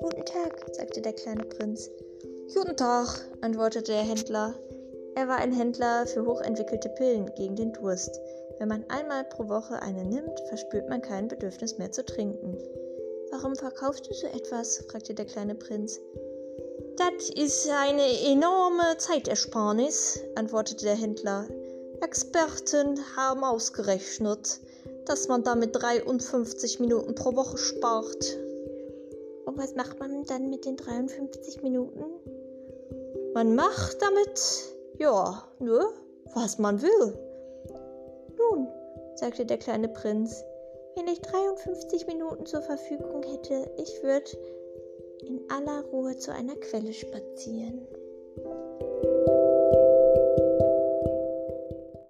Guten Tag, sagte der kleine Prinz. Guten Tag, antwortete der Händler. Er war ein Händler für hochentwickelte Pillen gegen den Durst. Wenn man einmal pro Woche eine nimmt, verspürt man kein Bedürfnis mehr zu trinken. Warum verkaufst du so etwas? fragte der kleine Prinz. Das ist eine enorme Zeitersparnis, antwortete der Händler. Experten haben ausgerechnet, dass man damit 53 Minuten pro Woche spart. Und was macht man dann mit den 53 Minuten? Man macht damit, ja, nur ne, was man will. Nun, sagte der kleine Prinz, wenn ich 53 Minuten zur Verfügung hätte, ich würde in aller Ruhe zu einer Quelle spazieren.